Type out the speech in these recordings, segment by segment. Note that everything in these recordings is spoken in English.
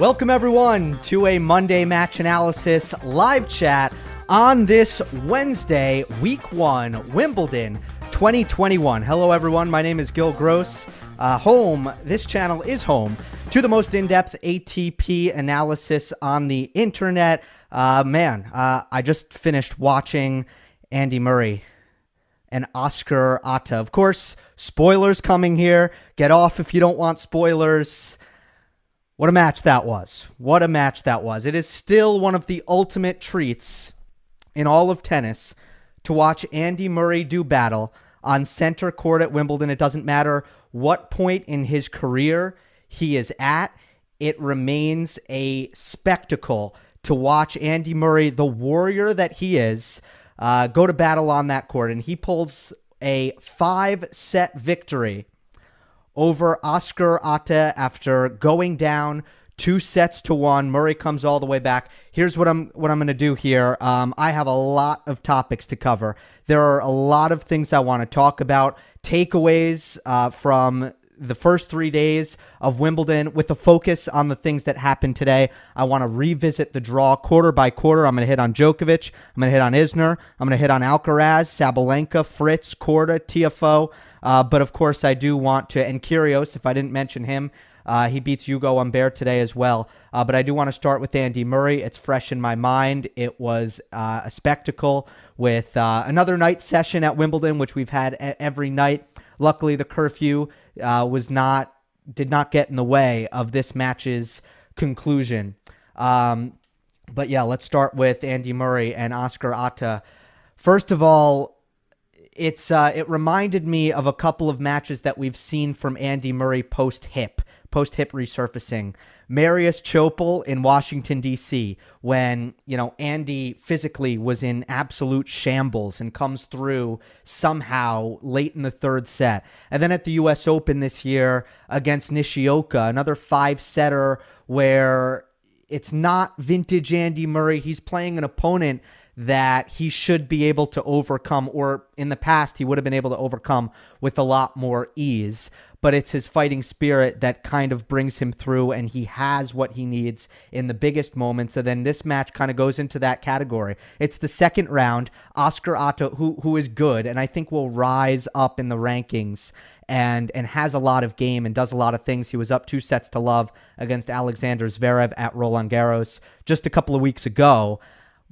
Welcome, everyone, to a Monday Match Analysis live chat on this Wednesday, week one, Wimbledon 2021. Hello, everyone. My name is Gil Gross. Uh, home, this channel is home to the most in depth ATP analysis on the internet. Uh, man, uh, I just finished watching Andy Murray and Oscar Otte. Of course, spoilers coming here. Get off if you don't want spoilers. What a match that was. What a match that was. It is still one of the ultimate treats in all of tennis to watch Andy Murray do battle on center court at Wimbledon. It doesn't matter what point in his career he is at, it remains a spectacle to watch Andy Murray, the warrior that he is, uh, go to battle on that court. And he pulls a five set victory over Oscar Otte after going down two sets to one. Murray comes all the way back. Here's what I'm what I'm going to do here. Um, I have a lot of topics to cover. There are a lot of things I want to talk about. Takeaways uh, from the first three days of Wimbledon with a focus on the things that happened today. I want to revisit the draw quarter by quarter. I'm going to hit on Djokovic. I'm going to hit on Isner. I'm going to hit on Alcaraz, Sabalenka, Fritz, Korda, Tiafoe. Uh, but of course, I do want to, and Kyrgios, if I didn't mention him, uh, he beats Ugo Humbert today as well. Uh, but I do want to start with Andy Murray. It's fresh in my mind. It was uh, a spectacle with uh, another night session at Wimbledon, which we've had every night. Luckily, the curfew uh, was not did not get in the way of this match's conclusion. Um, but yeah, let's start with Andy Murray and Oscar Otte. First of all, it's uh, it reminded me of a couple of matches that we've seen from Andy Murray post hip, post hip resurfacing. Marius Copil in Washington D.C. when you know Andy physically was in absolute shambles and comes through somehow late in the third set, and then at the U.S. Open this year against Nishioka, another five setter where it's not vintage Andy Murray. He's playing an opponent that he should be able to overcome, or in the past, he would have been able to overcome with a lot more ease. But it's his fighting spirit that kind of brings him through, and he has what he needs in the biggest moments. And then this match kind of goes into that category. It's the second round. Oscar Otte, who who is good, and I think will rise up in the rankings and and has a lot of game and does a lot of things. He was up two sets to love against Alexander Zverev at Roland Garros just a couple of weeks ago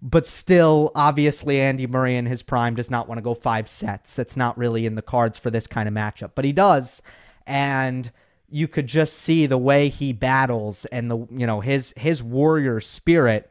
but still, obviously, Andy Murray in his prime does not want to go five sets. That's not really in the cards for this kind of matchup, but he does. And you could just see the way he battles and the, you know, his, his warrior spirit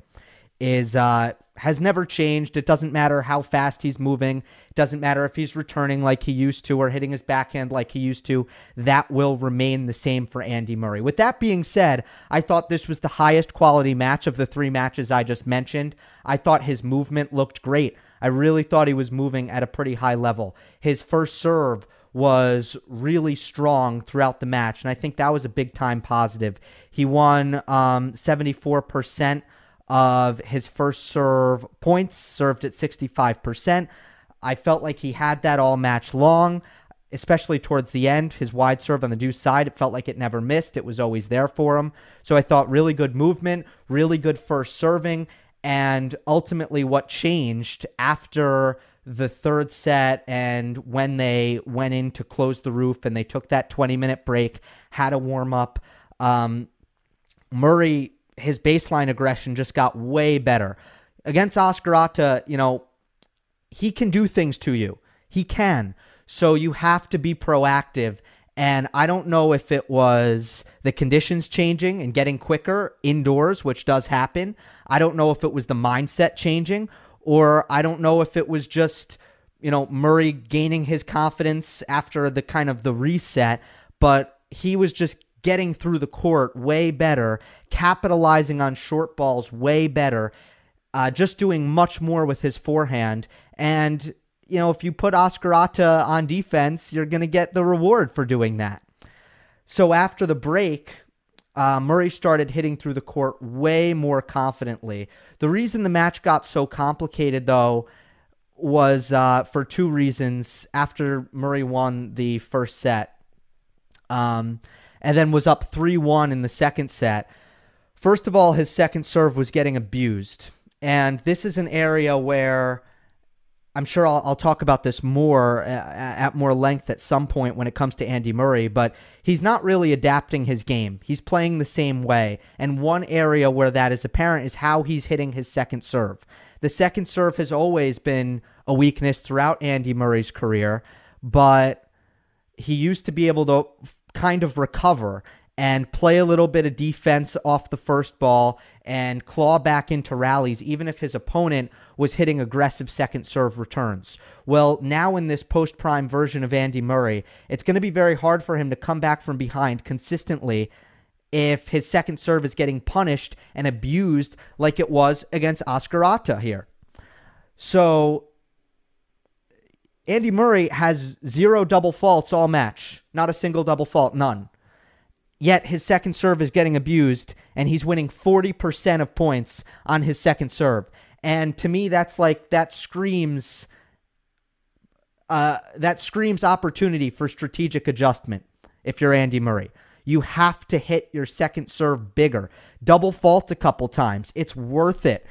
is, uh, has never changed. It doesn't matter how fast he's moving. It doesn't matter if he's returning like he used to or hitting his backhand like he used to. That will remain the same for Andy Murray. With that being said, I thought this was the highest quality match of the three matches I just mentioned. I thought his movement looked great. I really thought he was moving at a pretty high level. His first serve was really strong throughout the match, and I think that was a big time positive. He won um, 74% of his first serve points, served at 65%. I felt like he had that all match long, especially towards the end. His wide serve on the deuce side, it felt like it never missed. It was always there for him. So I thought really good movement, really good first serving. And ultimately, what changed after the third set and when they went in to close the roof and they took that 20 minute break, had a warm up. Um, Murray his baseline aggression just got way better. Against Oscar Otte, you know, he can do things to you. He can. So you have to be proactive. And I don't know if it was the conditions changing and getting quicker indoors, which does happen. I don't know if it was the mindset changing, or I don't know if it was just, you know, Murray gaining his confidence after the kind of the reset, but he was just getting through the court way better, capitalizing on short balls way better, uh, just doing much more with his forehand. And, you know, if you put Oscar Otte on defense, you're going to get the reward for doing that. So after the break, uh, Murray started hitting through the court way more confidently. The reason the match got so complicated, though, was uh, for two reasons. After Murray won the first set, um, and then was up 3 1 in the second set. First of all, his second serve was getting abused. And this is an area where I'm sure I'll, I'll, talk about this more uh, at more length at some point when it comes to Andy Murray, but he's not really adapting his game. He's playing the same way. And one area where that is apparent is how he's hitting his second serve. The second serve has always been a weakness throughout Andy Murray's career, but he used to be able to kind of recover and play a little bit of defense off the first ball and claw back into rallies, even if his opponent was hitting aggressive second serve returns. Well, now in this post prime version of Andy Murray, it's going to be very hard for him to come back from behind consistently if his second serve is getting punished and abused like it was against Oscar Otte here. So Andy Murray has zero double faults all match, not a single double fault, none. Yet his second serve is getting abused, and he's winning 40% of points on his second serve. And to me, that's like, that screams. Uh, that screams opportunity for strategic adjustment if you're Andy Murray. You have to hit your second serve bigger. Double fault a couple times. It's worth it.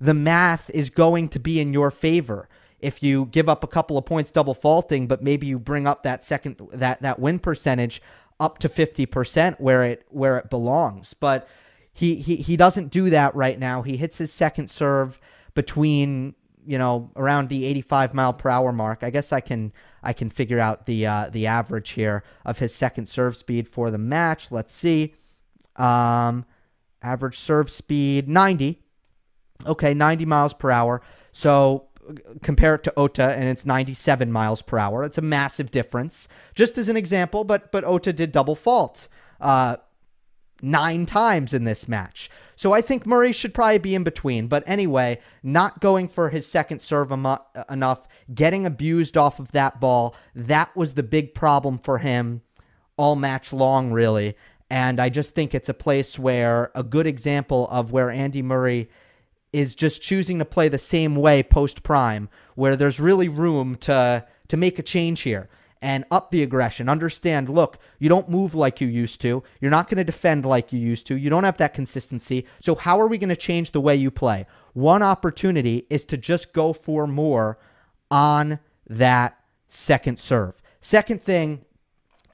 The math is going to be in your favor. If you give up a couple of points double faulting, but maybe you bring up that second that that win percentage up to 50% where it where it belongs. But he he he doesn't do that right now. He hits his second serve between you know around the 85 mile per hour mark. I guess I can I can figure out the uh, the average here of his second serve speed for the match. Let's see. Um, average serve speed 90. Okay, 90 miles per hour. So compare it to Otte and it's 97 miles per hour. It's a massive difference. Just as an example, but but Otte did double fault uh, nine times in this match. So I think Murray should probably be in between. But anyway, not going for his second serve em- enough, getting abused off of that ball. That was the big problem for him all match long, really. And I just think it's a place where a good example of where Andy Murray is just choosing to play the same way post prime, where there's really room to to make a change here and up the aggression. Understand, look, you don't move like you used to. You're not going to defend like you used to. You don't have that consistency. So how are we going to change the way you play? One opportunity is to just go for more on that second serve. Second thing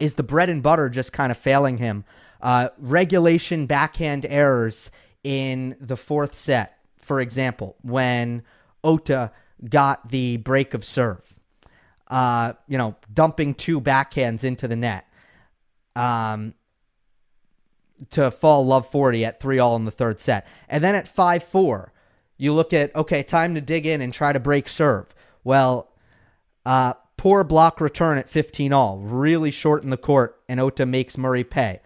is the bread and butter just kind of failing him. Uh, regulation backhand errors in the fourth set for example, when Otte got the break of serve, uh, you know, dumping two backhands into the net um, to fall love 40 at 3 all in the third set. And then at 5 4, you look at, okay, time to dig in and try to break serve. Well, uh, poor block return at 15 all, really short in the court, and Otte makes Murray pay.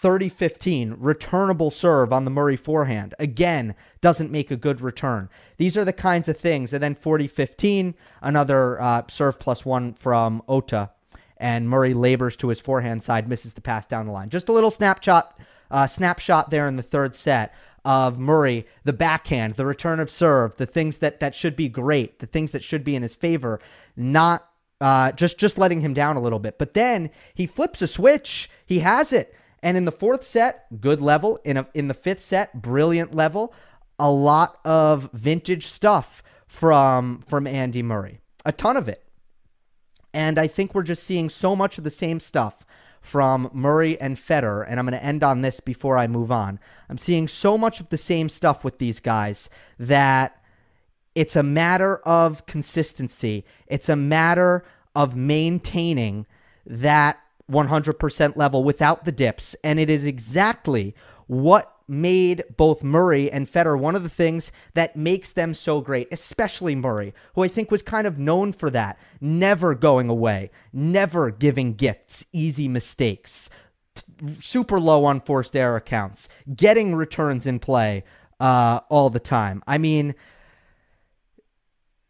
30 15, returnable serve on the Murray forehand. Again, doesn't make a good return. These are the kinds of things. And then 40 15, another uh, serve plus one from Otte. And Murray labors to his forehand side, misses the pass down the line. Just a little snapshot, uh, snapshot there in the third set of Murray, the backhand, the return of serve, the things that, that should be great, the things that should be in his favor, not uh, just just letting him down a little bit. But then he flips a switch. He has it. And in the fourth set, good level. In a, in the fifth set, brilliant level. A lot of vintage stuff from from Andy Murray. A ton of it. And I think we're just seeing so much of the same stuff from Murray and Federer, and I'm going to end on this before I move on. I'm seeing so much of the same stuff with these guys that it's a matter of consistency. It's a matter of maintaining that 100% level without the dips. And it is exactly what made both Murray and Federer one of the things that makes them so great, especially Murray, who I think was kind of known for that. Never going away, never giving gifts, easy mistakes, super low unforced error counts, getting returns in play uh, all the time. I mean,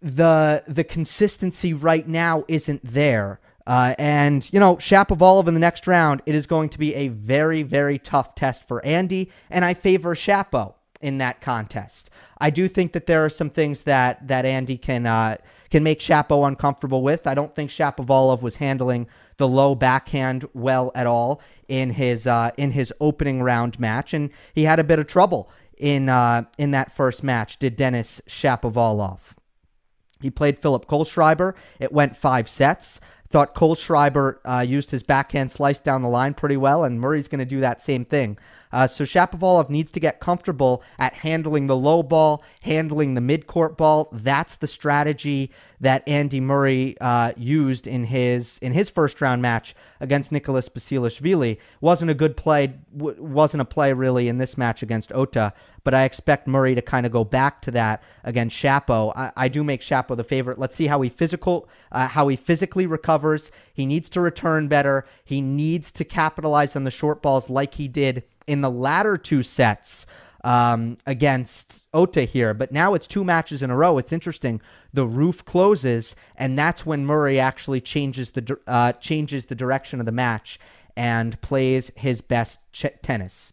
the the consistency right now isn't there Uh, and, you know, Shapovalov in the next round, it is going to be a very, very tough test for Andy. And I favor Shapo in that contest. I do think that there are some things that, that Andy can, uh, can make Shapo uncomfortable with. I don't think Shapovalov was handling the low backhand well at all in his uh, in his opening round match, and he had a bit of trouble in uh, in that first match. Did Dennis Shapovalov? He played Philipp Kohlschreiber. It went five sets. Thought Kohlschreiber uh, used his backhand slice down the line pretty well, and Murray's going to do that same thing. Uh, so Shapovalov needs to get comfortable at handling the low ball, handling the mid-court ball. That's the strategy that Andy Murray uh, used in his in his first round match against Nicholas Basilashvili. wasn't a good play. W- wasn't a play really in this match against Otte. But I expect Murray to kind of go back to that against Shapo. I, I do make Shapo the favorite. Let's see how he physical uh, how he physically recovers. He needs to return better. He needs to capitalize on the short balls like he did in the latter two sets um, against Otte here. But now it's two matches in a row. It's interesting. The roof closes, and that's when Murray actually changes the uh, changes the direction of the match and plays his best ch- tennis.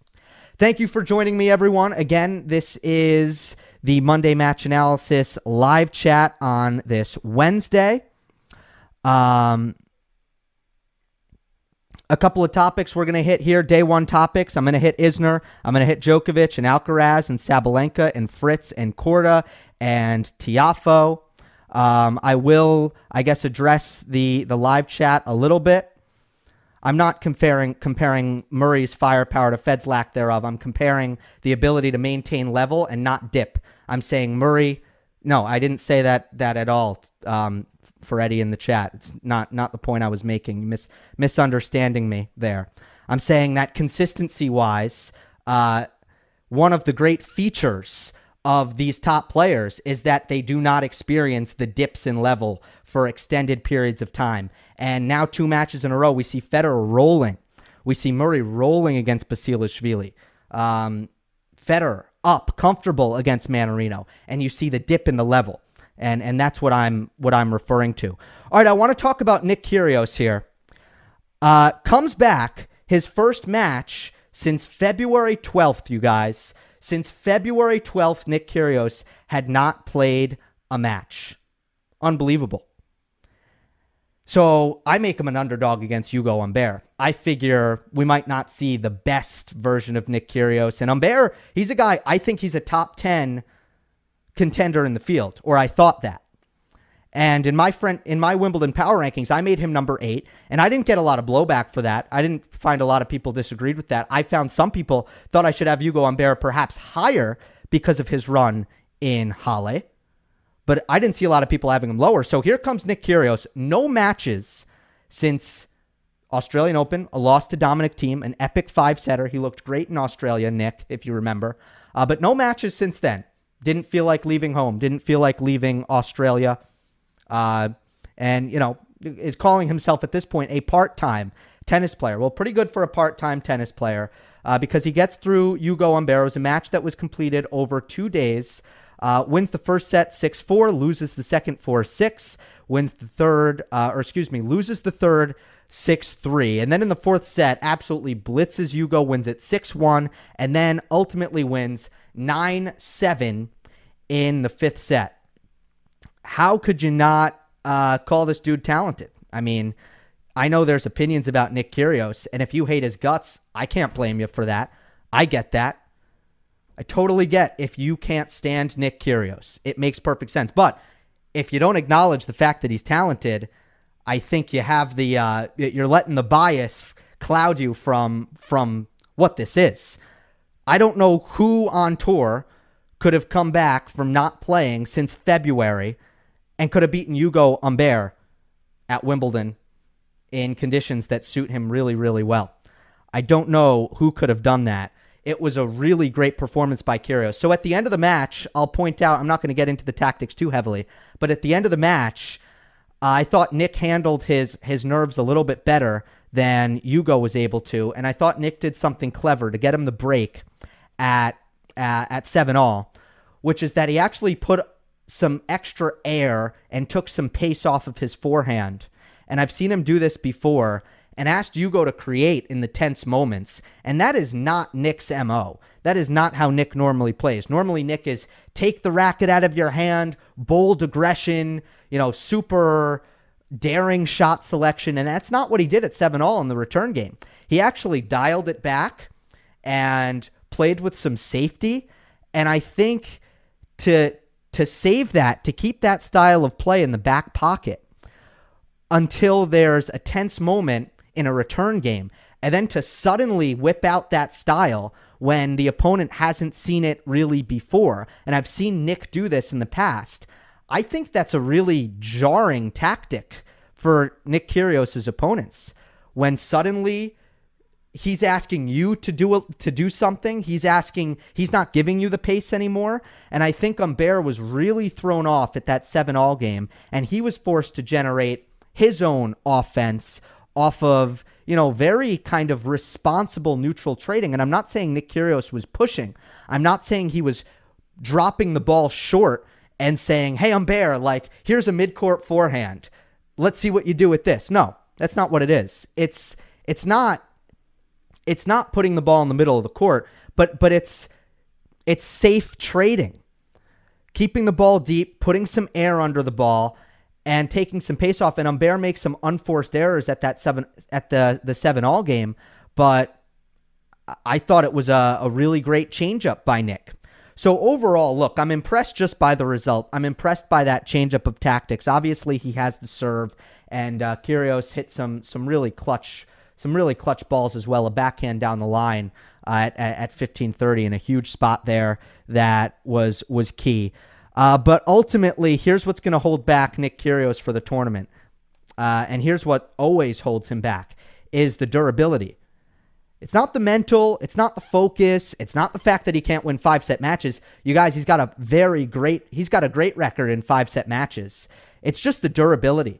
Thank you for joining me, everyone. Again, this is the Monday Match Analysis live chat on this Wednesday. Um, a couple of topics we're going to hit here. Day one topics. I'm going to hit Isner. I'm going to hit Djokovic and Alcaraz and Sabalenka and Fritz and Korda and Tiafoe. Um, I will, I guess, address the the live chat a little bit. I'm not comparing comparing Murray's firepower to Fed's lack thereof. I'm comparing the ability to maintain level and not dip. I'm saying Murray. No, I didn't say that that at all. Um, for Eddie in the chat. It's not not the point I was making. You mis- misunderstanding me there. I'm saying that consistency wise, uh, one of the great features of these top players is that they do not experience the dips in level for extended periods of time. And now, two matches in a row, we see Federer rolling. We see Murray rolling against Basilashvili. Um, Federer up, comfortable against Mannarino. And you see the dip in the level and and that's what I'm what I'm referring to. All right, I want to talk about Nick Kyrgios here. Uh, comes back his first match since February 12th, you guys. Since February 12th, Nick Kyrgios had not played a match. Unbelievable. So I make him an underdog against Ugo Humbert. I figure we might not see the best version of Nick Kyrgios. And Humbert, he's a guy, I think he's a top 10 contender in the field, or I thought that. And in my friend in my Wimbledon power rankings, I made him number eight, and I didn't get a lot of blowback for that. I didn't find a lot of people disagreed with that. I found some people thought I should have Ugo Humbert perhaps higher because of his run in Halle, but I didn't see a lot of people having him lower. So here comes Nick Kyrgios, no matches since Australian Open, a loss to Dominic Thiem, an epic five setter. He looked great in Australia, Nick, if you remember, uh, but no matches since then. Didn't feel like leaving home. Didn't feel like leaving Australia. Uh, and, you know, is calling himself at this point a part time tennis player. Well, pretty good for a part time tennis player uh, because he gets through Ugo was a match that was completed over two days. Uh, wins the first set 6 4, loses the second 4 6, wins the third, uh, or excuse me, loses the third 6 3. And then in the fourth set, absolutely blitzes Ugo, wins it 6 1, and then ultimately wins 9 7 in the fifth set. How could you not uh, call this dude talented? I mean, I know there's opinions about Nick Kyrgios, and if you hate his guts, I can't blame you for that. I get that. I totally get if you can't stand Nick Kyrgios. It makes perfect sense. But if you don't acknowledge the fact that he's talented, I think you have the uh, you're letting the bias cloud you from from what this is. I don't know who on tour could have come back from not playing since February and could have beaten Ugo Humbert at Wimbledon in conditions that suit him really, really well. I don't know who could have done that. It was a really great performance by Kyrgios. So at the end of the match, I'll point out, I'm not going to get into the tactics too heavily, but at the end of the match, I thought Nick handled his his nerves a little bit better than Ugo was able to, and I thought Nick did something clever to get him the break at uh, at seven all, which is that he actually put some extra air and took some pace off of his forehand and I've seen him do this before, and asked Ugo to create in the tense moments. And that is not Nick's MO. That is not how Nick normally plays. Normally, Nick is take the racket out of your hand, bold aggression, you know, super daring shot selection. And that's not what he did at 7 all in the return game. He actually dialed it back and played with some safety. And I think to to save that, to keep that style of play in the back pocket until there's a tense moment in a return game, and then to suddenly whip out that style when the opponent hasn't seen it really before. And I've seen Nick do this in the past. I think that's a really jarring tactic for Nick Kyrgios's opponents when suddenly he's asking you to do a, to do something. He's asking he's not giving you the pace anymore. And I think Humbert was really thrown off at that 7 all game and he was forced to generate his own offense off of, you know, very kind of responsible neutral trading. And I'm not saying Nick Kyrgios was pushing. I'm not saying he was dropping the ball short and saying, "Hey, Humbert, like here's a midcourt forehand. Let's see what you do with this." No, that's not what it is. It's it's not it's not putting the ball in the middle of the court, but but it's it's safe trading. Keeping the ball deep, putting some air under the ball, and taking some pace off. And Humbert makes some unforced errors at that seven at the the seven all game, but I thought it was a, a really great changeup by Nick. So overall, look, I'm impressed just by the result. I'm impressed by that changeup of tactics. Obviously, he has the serve, and uh, Kyrgios hit some some really clutch some really clutch balls as well. A backhand down the line uh, at, at 15:30 in a huge spot there that was was key. Uh, but ultimately, here's what's going to hold back Nick Kyrgios for the tournament, uh, and here's what always holds him back: is the durability. It's not the mental, it's not the focus, it's not the fact that he can't win five set matches. You guys, he's got a very great, he's got a great record in five set matches. It's just the durability.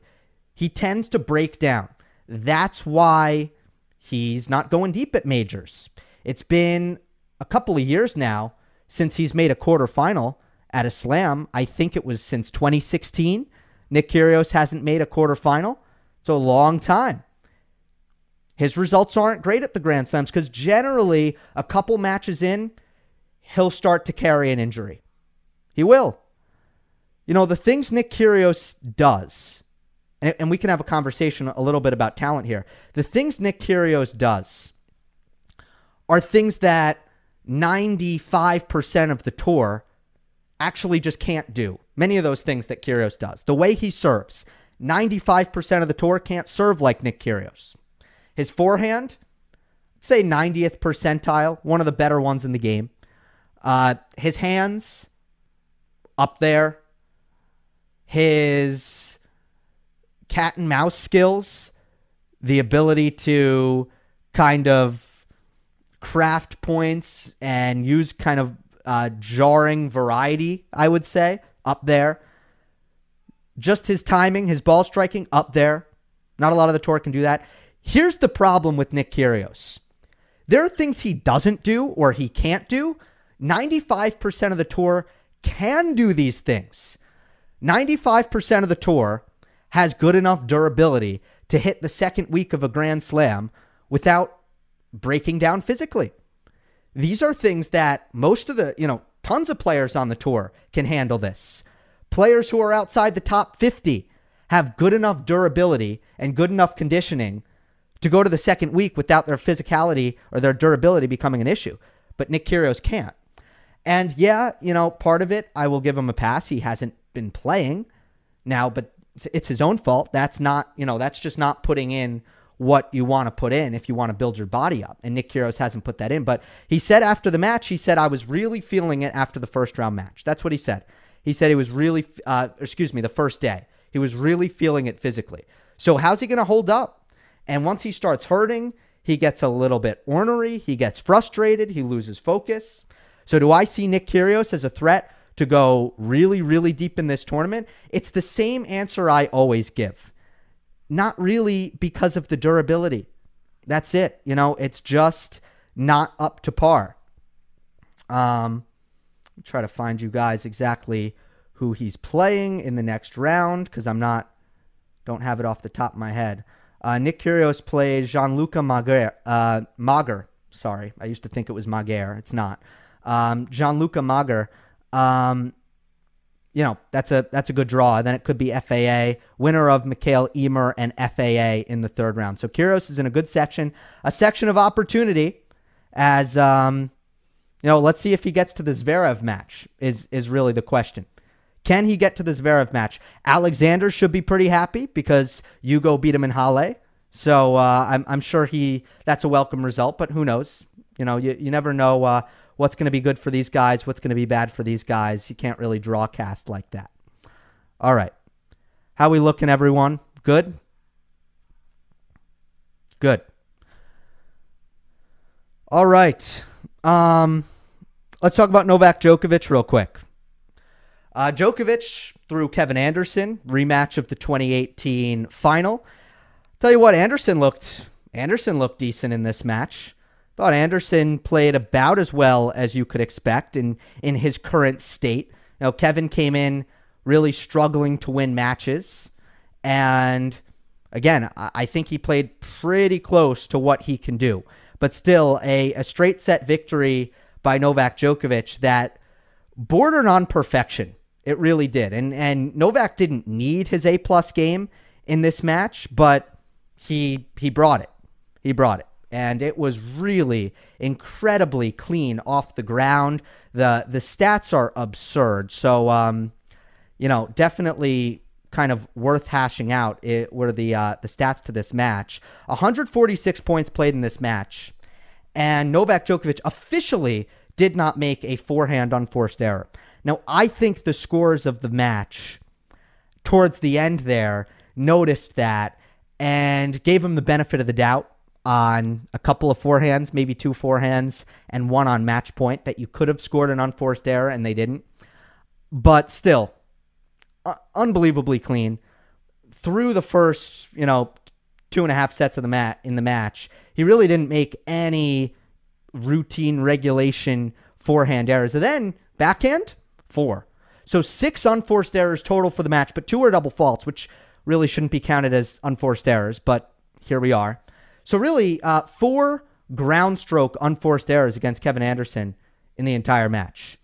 He tends to break down. That's why he's not going deep at majors. It's been a couple of years now since he's made a quarterfinal at a slam. I think it was since 2016. Nick Kyrgios hasn't made a quarterfinal. It's a long time. His results aren't great at the Grand Slams because generally, a couple matches in, he'll start to carry an injury. He will. You know, the things Nick Kyrgios does, and, and we can have a conversation a little bit about talent here. The things Nick Kyrgios does are things that 95% of the tour actually just can't do. Many of those things that Kyrgios does. The way he serves, 95% of the tour can't serve like Nick Kyrgios. His forehand, say 90th percentile, one of the better ones in the game. Uh, his hands, up there. His cat and mouse skills, the ability to kind of craft points and use kind of uh, jarring variety, I would say, up there. Just his timing, his ball striking, up there. Not a lot of the tour can do that. Here's the problem with Nick Kyrgios. There are things he doesn't do or he can't do. 95% of the tour can do these things. 95% of the tour has good enough durability to hit the second week of a Grand Slam without breaking down physically. These are things that most of the, you know, tons of players on the tour can handle this. Players who are outside the top 50 have good enough durability and good enough conditioning to go to the second week without their physicality or their durability becoming an issue. But Nick Kyrgios can't. And yeah, you know, part of it, I will give him a pass. He hasn't been playing now, but it's his own fault. That's not, you know, that's just not putting in what you want to put in if you want to build your body up. And Nick Kyrgios hasn't put that in. But he said after the match, he said, I was really feeling it after the first round match. That's what he said. He said he was really, uh, excuse me, the first day. He was really feeling it physically. So how's he going to hold up? And once he starts hurting, he gets a little bit ornery. He gets frustrated. He loses focus. So do I see Nick Kyrgios as a threat to go really, really deep in this tournament? It's the same answer I always give not really because of the durability. That's it. You know, it's just not up to par. Um, try to find you guys exactly who he's playing in the next round because I'm not Don't have it off the top of my head. Uh, Nick Kyrgios plays Gianluca Mager. Uh, Mager. Sorry, I used to think it was Mager. It's not. Um, Gianluca Mager. Um, you know that's a that's a good draw. Then it could be FAA winner of Mikael Ymer and FAA in the third round. So Kyrgios is in a good section, a section of opportunity. As um, you know, let's see if he gets to the Zverev match. Is is really the question. Can he get to the Zverev match? Alexander should be pretty happy because Ugo beat him in Halle. So uh, I'm, I'm sure he that's a welcome result, but who knows? You know, you, you never know uh, what's going to be good for these guys, what's going to be bad for these guys. You can't really draw cast like that. All right. How we looking, everyone? Good? Good. All right. Um, let's talk about Novak Djokovic real quick. Uh, Djokovic through Kevin Anderson, rematch of the 2018 final. Tell you what, Anderson looked Anderson looked decent in this match. Thought Anderson played about as well as you could expect in in his current state. You Kevin came in really struggling to win matches, and again, I think he played pretty close to what he can do. But still, a, a straight set victory by Novak Djokovic that bordered on perfection. It really did. And and Novak didn't need his A plus game in this match, but he he brought it. He brought it. And it was really incredibly clean off the ground. The the stats are absurd. So um, you know, definitely kind of worth hashing out it were the uh, the stats to this match. 146 points played in this match. And Novak Djokovic officially did not make a forehand unforced error. Now, I think the scores of the match towards the end there noticed that and gave him the benefit of the doubt on a couple of forehands, maybe two forehands, and one on match point that you could have scored an unforced error and they didn't. But still, uh, unbelievably clean. Through the first, you know, two and a half sets of the mat in the match, he really didn't make any routine regulation forehand errors. And then backhand, four. So six unforced errors total for the match, but two are double faults, which really shouldn't be counted as unforced errors, but here we are. So really, uh, four ground stroke unforced errors against Kevin Anderson in the entire match.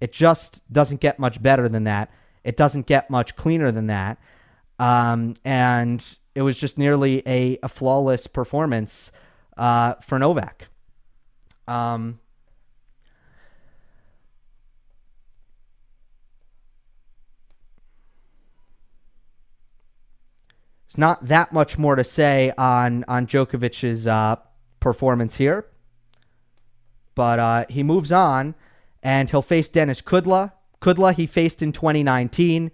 It just doesn't get much better than that. It doesn't get much cleaner than that. Um, and it was just nearly a, a flawless performance uh, for Novak. Um, There's not that much more to say on on Djokovic's uh, performance here, but uh, he moves on, and he'll face Denis Kudla. Kudla he faced in 2019.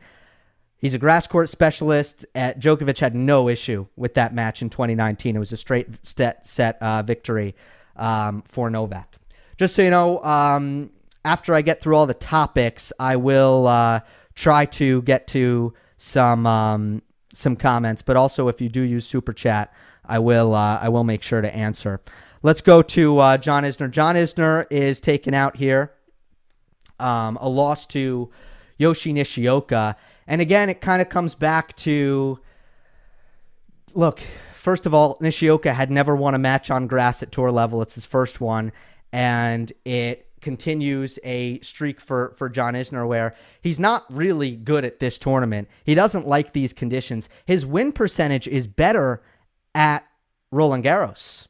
He's a grass court specialist. At Djokovic had no issue with that match in 2019. It was a straight set set uh, victory um, for Novak. Just so you know, um, after I get through all the topics, I will uh, try to get to some um, some comments, but also if you do use super chat, I will uh, I will make sure to answer. Let's go to uh, John Isner. John Isner is taken out here. Um, a loss to Yoshi Nishioka, and again, it kind of comes back to look. First of all, Nishioka had never won a match on grass at tour level. It's his first one, and it continues a streak for for John Isner where he's not really good at this tournament. He doesn't like these conditions. His win percentage is better at Roland Garros.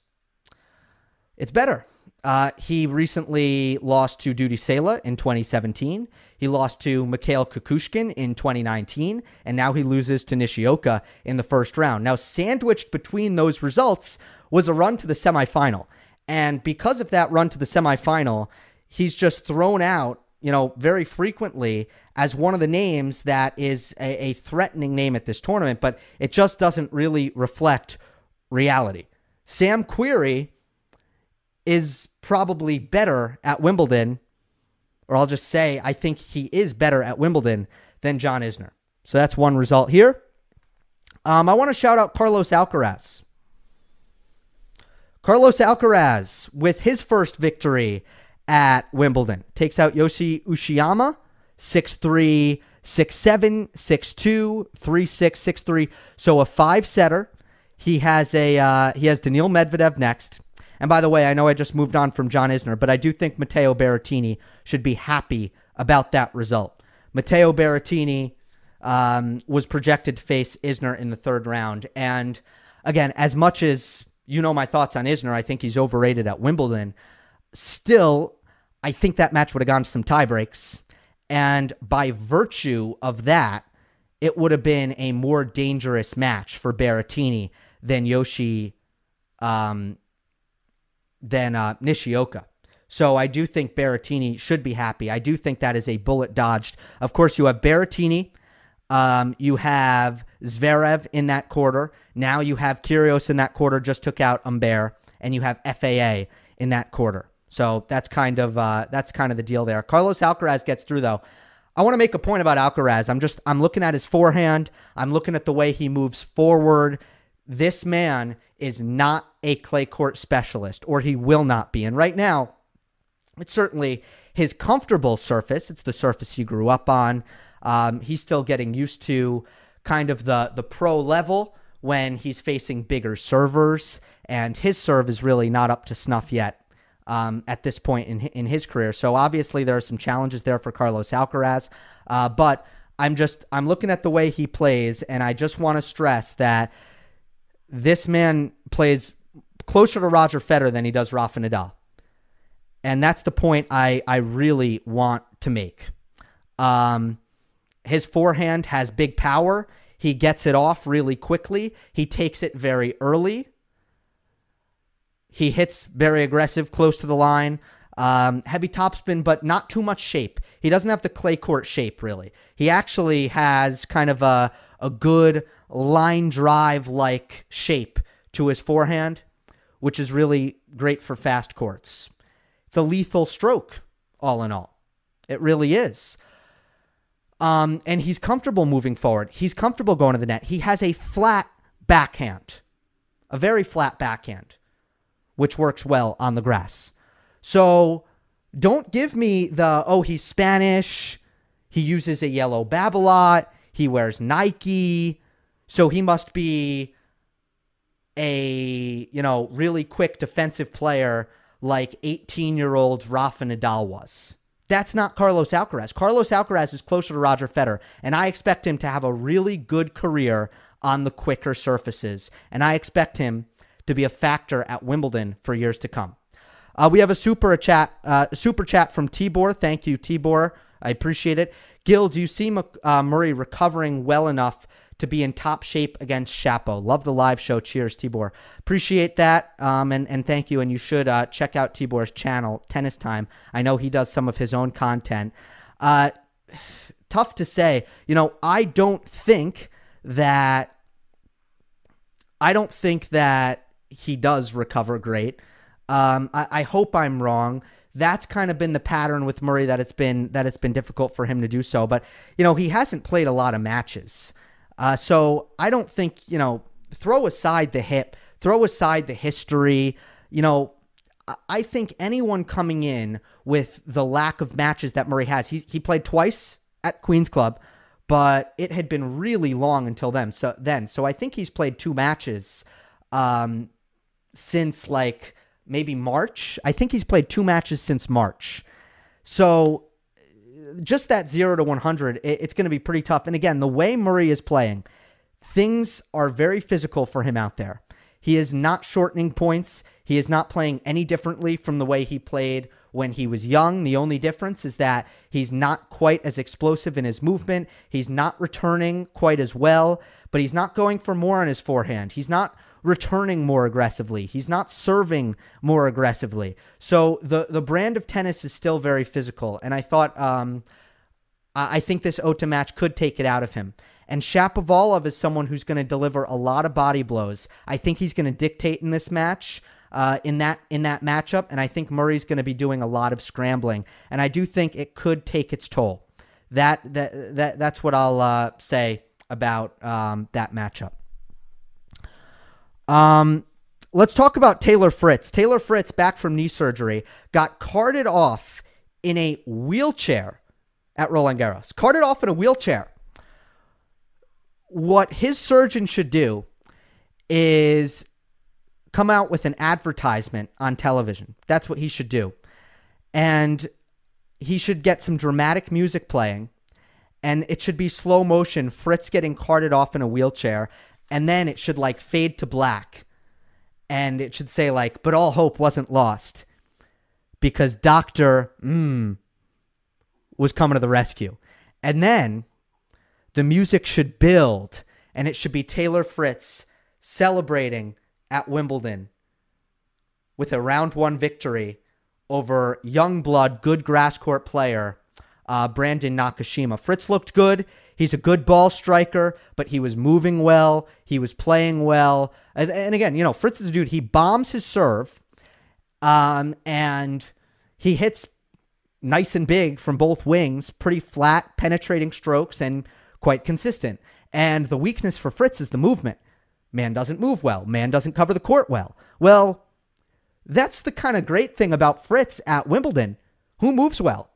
It's better. Uh, he recently lost to Dudi Sela in 2017. He lost to Mikhail Kukushkin in 2019, and now he loses to Nishioka in the first round. Now, sandwiched between those results was a run to the semifinal. And because of that run to the semifinal, he's just thrown out, you know, very frequently as one of the names that is a, a threatening name at this tournament, but it just doesn't really reflect reality. Sam Querrey is probably better at Wimbledon, or I'll just say I think he is better at Wimbledon than John Isner. So that's one result here. Um, I want to shout out Carlos Alcaraz. Carlos Alcaraz with his first victory at Wimbledon. Takes out Yoshi Uchiyama, 6 3, 6'7, 6'2, 3'6, 6'3. So a five setter. He has a uh, he has Daniil Medvedev next. And by the way, I know I just moved on from John Isner, but I do think Matteo Berrettini should be happy about that result. Matteo Berrettini um, was projected to face Isner in the third round. And again, as much as you know my thoughts on Isner, I think he's overrated at Wimbledon. Still, I think that match would have gone to some tiebreaks. And by virtue of that, it would have been a more dangerous match for Berrettini than Yoshi, um, than uh, Nishioka. So I do think Berrettini should be happy. I do think that is a bullet dodged. Of course, you have Berrettini. Um, you have Zverev in that quarter. Now you have Kyrgios in that quarter. Just took out Humbert, and you have FAA in that quarter. So that's kind of uh, that's kind of the deal there. Carlos Alcaraz gets through though. I want to make a point about Alcaraz. I'm just I'm looking at his forehand. I'm looking at the way he moves forward. This man is not a clay court specialist, or he will not be. And right now, it's certainly his comfortable surface. It's the surface he grew up on. Um, he's still getting used to kind of the the pro level when he's facing bigger servers, and his serve is really not up to snuff yet um, at this point in in his career. So obviously there are some challenges there for Carlos Alcaraz, uh, but I'm just I'm looking at the way he plays, and I just want to stress that this man plays closer to Roger Federer than he does Rafa Nadal. And that's the point I, I really want to make. Um, his forehand has big power. He gets it off really quickly. He takes it very early. He hits very aggressive, close to the line. Um, heavy topspin, but not too much shape. He doesn't have the clay court shape, really. He actually has kind of a, a good line drive like shape to his forehand, which is really great for fast courts. It's a lethal stroke, all in all. It really is. Um, and he's comfortable moving forward. He's comfortable going to the net. He has a flat backhand, a very flat backhand, which works well on the grass. So don't give me the, oh, he's Spanish. He uses a yellow Babolat. He wears Nike. So he must be a, you know, really quick defensive player like 18 year old Rafa Nadal was. That's not Carlos Alcaraz. Carlos Alcaraz is closer to Roger Federer, and I expect him to have a really good career on the quicker surfaces. And I expect him to be a factor at Wimbledon for years to come. Uh, we have a super chat, uh, super chat from Tibor. Thank you, Tibor. I appreciate it. Gil, do you see uh, Murray recovering well enough to be in top shape against Shapo. Love the live show. Cheers, Tibor. Appreciate that. Um, and, and thank you. And you should uh, check out Tibor's channel, Tennis Time. I know he does some of his own content. Uh, tough to say. You know, I don't think that. I don't think that he does recover great. Um, I, I hope I'm wrong that's kind of been the pattern with Murray that it's been that it's been difficult for him to do so. But you know, he hasn't played a lot of matches. Uh, so I don't think, you know, throw aside the hip, throw aside the history. You know, I think anyone coming in with the lack of matches that Murray has, he, he played twice at Queen's Club, but it had been really long until then. So then, so I think he's played two matches um, since like maybe March. I think he's played two matches since March. So just that zero to 100, it's going to be pretty tough. And again, the way Murray is playing, things are very physical for him out there. He is not shortening points. He is not playing any differently from the way he played when he was young. The only difference is that he's not quite as explosive in his movement. He's not returning quite as well, but he's not going for more on his forehand. He's not returning more aggressively. He's not serving more aggressively. So the the brand of tennis is still very physical, and I thought um, I think this Otte match could take it out of him. And Shapovalov is someone who's going to deliver a lot of body blows. I think he's going to dictate in this match. Uh, in that in that matchup, and I think Murray's going to be doing a lot of scrambling, and I do think it could take its toll. That that that that's what I'll uh, say about um, that matchup. Um, let's talk about Taylor Fritz. Taylor Fritz, back from knee surgery, got carted off in a wheelchair at Roland Garros, carted off in a wheelchair. What his surgeon should do is come out with an advertisement on television. That's what he should do. And he should get some dramatic music playing and it should be slow motion Fritz getting carted off in a wheelchair and then it should like fade to black and it should say like but all hope wasn't lost because Dr. Mm was coming to the rescue. And then the music should build and it should be Taylor Fritz celebrating at Wimbledon with a round one victory over young blood, good grass court player, uh, Brandon Nakashima. Fritz looked good. He's a good ball striker, but he was moving well. He was playing well. And, and again, you know, Fritz is a dude. He bombs his serve, um, and he hits nice and big from both wings, pretty flat, penetrating strokes, and quite consistent. And the weakness for Fritz is the movement. Man doesn't move well. Man doesn't cover the court well. Well, that's the kind of great thing about Fritz at Wimbledon. Who moves well?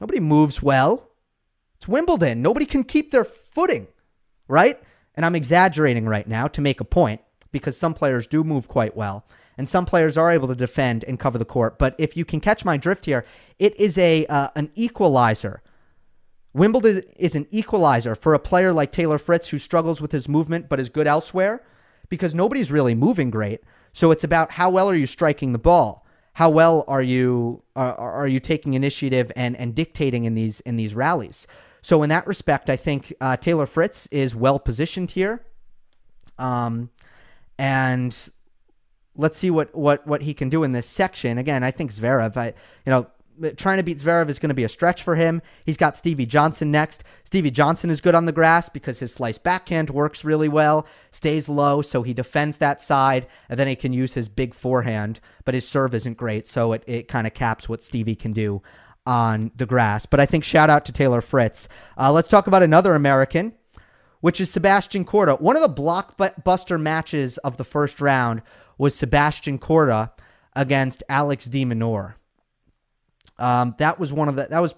Nobody moves well. It's Wimbledon. Nobody can keep their footing, right? And I'm exaggerating right now to make a point because some players do move quite well and some players are able to defend and cover the court. But if you can catch my drift here, it is a uh, an equalizer. Wimbledon is an equalizer for a player like Taylor Fritz who struggles with his movement but is good elsewhere because nobody's really moving great. So it's about how well are you striking the ball? How well are you uh, are you taking initiative and and dictating in these in these rallies? So in that respect, I think uh, Taylor Fritz is well positioned here. Um, and let's see what what what he can do in this section. Again, I think Zverev, I you know, trying to beat Zverev is going to be a stretch for him. He's got Stevie Johnson next. Stevie Johnson is good on the grass because his slice backhand works really well, stays low, so he defends that side, and then he can use his big forehand. But his serve isn't great, so it, it kind of caps what Stevie can do on the grass. But I think shout out to Taylor Fritz. Uh, let's talk about another American, which is Sebastian Korda. One of the blockbuster matches of the first round was Sebastian Korda against Alex de Minaur. Um, that was one of the that was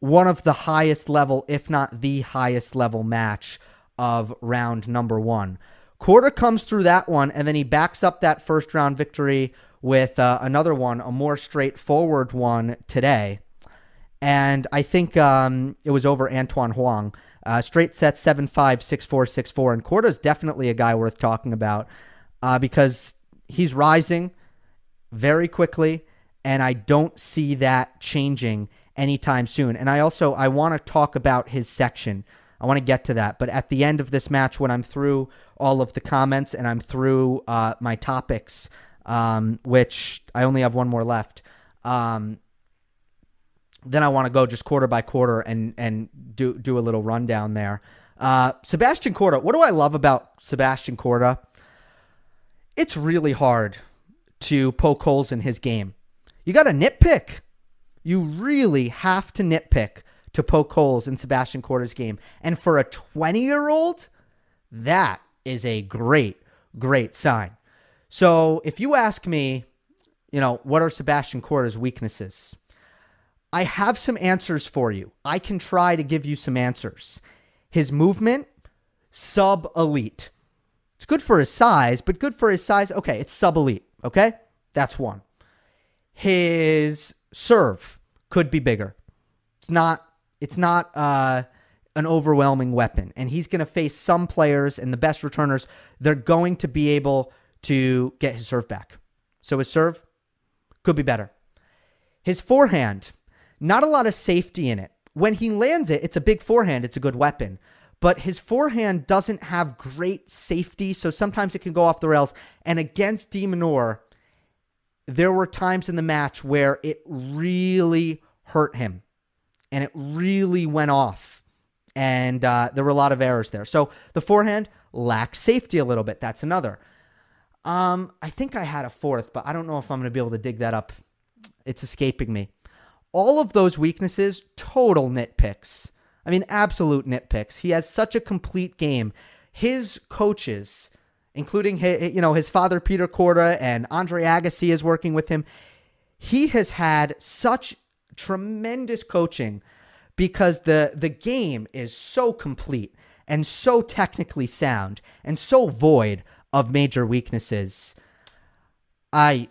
one of the highest level, if not the highest level match of round number one. Korda comes through that one, and then he backs up that first round victory with uh, another one, a more straightforward one today. And I think um, it was over Antoine Hoang. Uh, straight set 7 5, 6 4, 6 4. And Korda's definitely a guy worth talking about uh, because he's rising very quickly, and I don't see that changing anytime soon. And I also I want to talk about his section. I want to get to that, but at the end of this match, when I'm through all of the comments and I'm through uh, my topics, um, which I only have one more left, um, then I want to go just quarter by quarter and and do do a little rundown there. Uh, Sebastian Korda. What do I love about Sebastian Korda? it's really hard to poke holes in his game. You got to nitpick. You really have to nitpick to poke holes in Sebastian Korda's game. And for a 20 year old, that is a great, great sign. So if you ask me, you know, what are Sebastian Korda's weaknesses? I have some answers for you. I can try to give you some answers. His movement, sub elite. It's good for his size, but good for his size. Okay, it's sub elite. Okay, that's one. His serve could be bigger. It's not. It's not uh, an overwhelming weapon, and he's going to face some players and the best returners. They're going to be able to get his serve back. So his serve could be better. His forehand, not a lot of safety in it. When he lands it, it's a big forehand. It's a good weapon but his forehand doesn't have great safety, so sometimes it can go off the rails. And against de Minaur, there were times in the match where it really hurt him and it really went off. And uh, there were a lot of errors there. So the forehand lacks safety a little bit. That's another. Um, I think I had a fourth, but I don't know if I'm going to be able to dig that up. It's escaping me. All of those weaknesses, total nitpicks. I mean, absolute nitpicks. He has such a complete game. His coaches, including his, you know his father Petr Korda and Andre Agassi is working with him. He has had such tremendous coaching because the the game is so complete and so technically sound and so void of major weaknesses. I